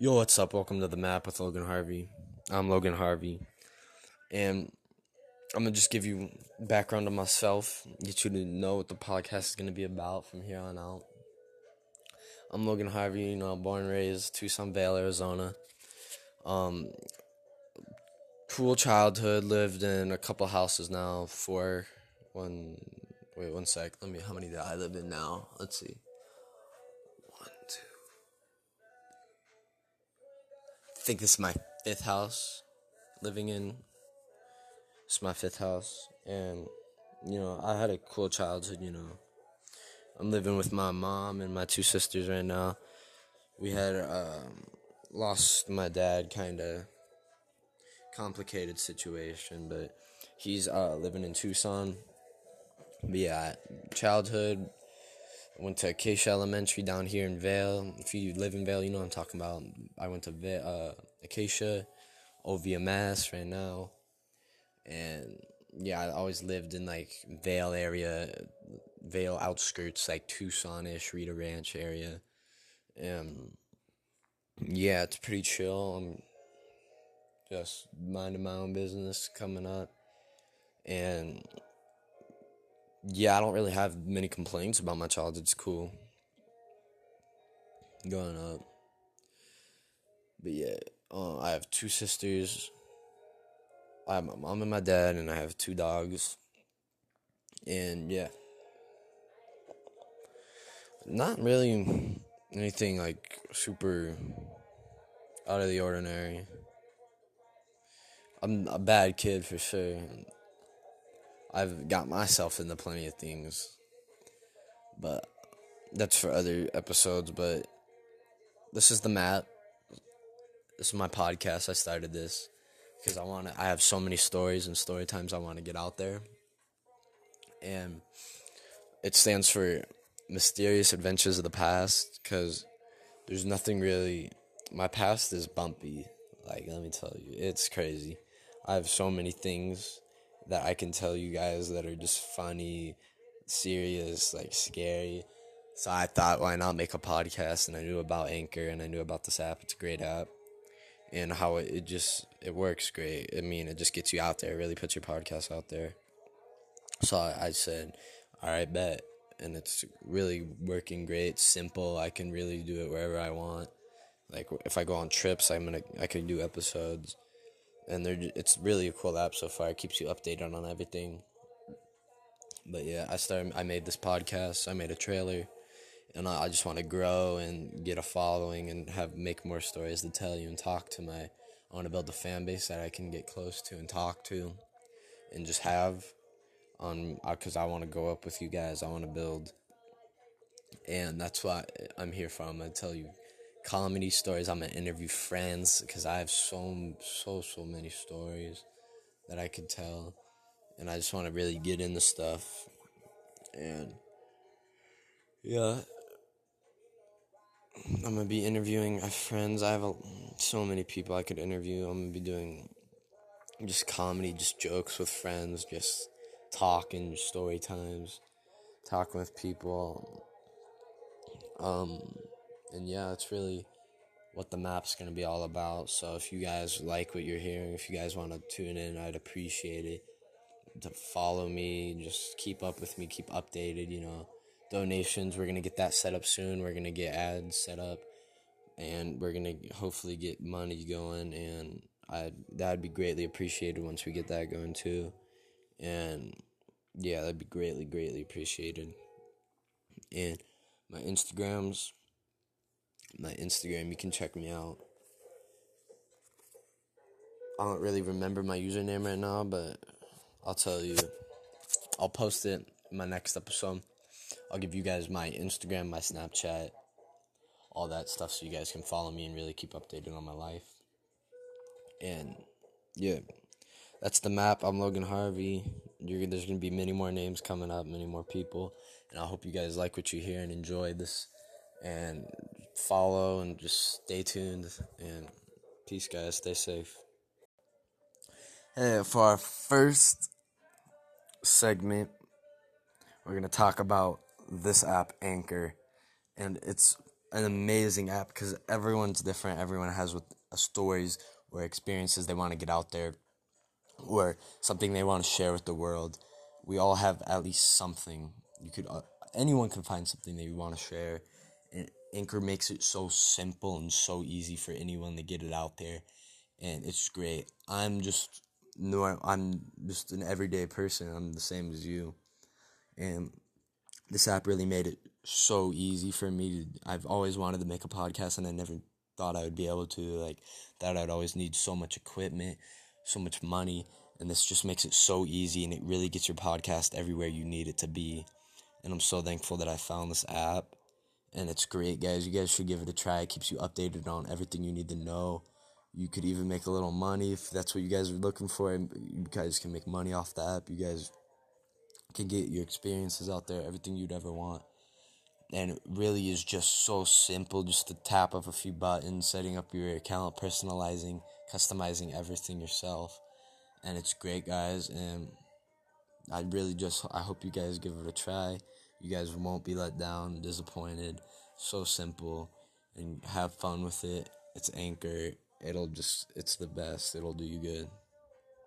Yo, what's up? Welcome to the map with Logan Harvey. I'm Logan Harvey, and I'm gonna just give you background on myself, get you to know what the podcast is gonna be about from here on out. I'm Logan Harvey, you know, born and raised Tucson Vail, Arizona. Um, cool childhood. Lived in a couple houses now. Four, one. Wait, one sec. Let me. How many do I live in now? Let's see. Think this is my fifth house living in. It's my fifth house, and you know I had a cool childhood. You know, I'm living with my mom and my two sisters right now. We had um, lost my dad, kind of complicated situation, but he's uh, living in Tucson. But yeah, childhood went to Acacia Elementary down here in Vail. If you live in Vail, you know what I'm talking about. I went to Vail, uh, Acacia, OVMS right now, and yeah, I always lived in like Vail area, Vail outskirts, like Tucson-ish, Rita Ranch area, and yeah, it's pretty chill. I'm just minding my own business coming up, and yeah, I don't really have many complaints about my childhood. It's cool growing up. But yeah, uh, I have two sisters. I have my mom and my dad, and I have two dogs. And yeah, not really anything like super out of the ordinary. I'm a bad kid for sure. I've got myself into plenty of things. But that's for other episodes. But this is the map. This is my podcast. I started this because I want to. I have so many stories and story times I want to get out there, and it stands for mysterious adventures of the past. Because there's nothing really. My past is bumpy. Like let me tell you, it's crazy. I have so many things that I can tell you guys that are just funny, serious, like scary. So I thought, why not make a podcast? And I knew about Anchor and I knew about this app. It's a great app, and how it, it just it works great. I mean, it just gets you out there. It Really puts your podcast out there. So I, I said, all right, bet, and it's really working great. Simple. I can really do it wherever I want. Like if I go on trips, I'm gonna I can do episodes and they're it's really a cool app so far. It keeps you updated on everything. But yeah, I started. I made this podcast. I made a trailer, and I, I just want to grow and get a following and have make more stories to tell you and talk to my. I want to build a fan base that I can get close to and talk to, and just have, on because uh, I want to go up with you guys. I want to build, and that's what I'm here for. I'm gonna tell you comedy stories. I'm gonna interview friends because I have so so so many stories that I could tell, and I just want to really get into stuff. And yeah, I'm gonna be interviewing my friends. I have a, so many people I could interview. I'm gonna be doing just comedy, just jokes with friends, just talking, story times, talking with people. Um, and yeah, it's really what the map's going to be all about. So if you guys like what you're hearing, if you guys want to tune in, I'd appreciate it. To follow me, just keep up with me, keep updated, you know. Donations, we're going to get that set up soon. We're going to get ads set up and we're going to hopefully get money going and I that'd be greatly appreciated once we get that going too. And yeah, that'd be greatly greatly appreciated. And my Instagrams my Instagram. You can check me out. I don't really remember my username right now, but I'll tell you. I'll post it in my next episode. I'll give you guys my Instagram, my Snapchat, all that stuff so you guys can follow me and really keep updated on my life. And yeah, that's the map. I'm Logan Harvey. You're, there's going to be many more names coming up, many more people. And I hope you guys like what you hear and enjoy this. And follow and just stay tuned. And peace, guys. Stay safe. Hey, for our first segment, we're going to talk about this app, Anchor. And it's an amazing app because everyone's different. Everyone has with uh, stories or experiences they want to get out there, or something they want to share with the world. We all have at least something. You could uh, anyone can find something they want to share. And Anchor makes it so simple and so easy for anyone to get it out there, and it's great. I'm just no, I'm just an everyday person. I'm the same as you, and this app really made it so easy for me to I've always wanted to make a podcast and I never thought I would be able to like that I'd always need so much equipment, so much money, and this just makes it so easy and it really gets your podcast everywhere you need it to be. And I'm so thankful that I found this app and it's great guys. You guys should give it a try. It keeps you updated on everything you need to know. You could even make a little money if that's what you guys are looking for. You guys can make money off the app. You guys can get your experiences out there, everything you'd ever want and it really is just so simple just the tap of a few buttons setting up your account personalizing customizing everything yourself and it's great guys and i really just i hope you guys give it a try you guys won't be let down disappointed. So simple. And have fun with it. It's anchor it'll just it's the best. It'll do you good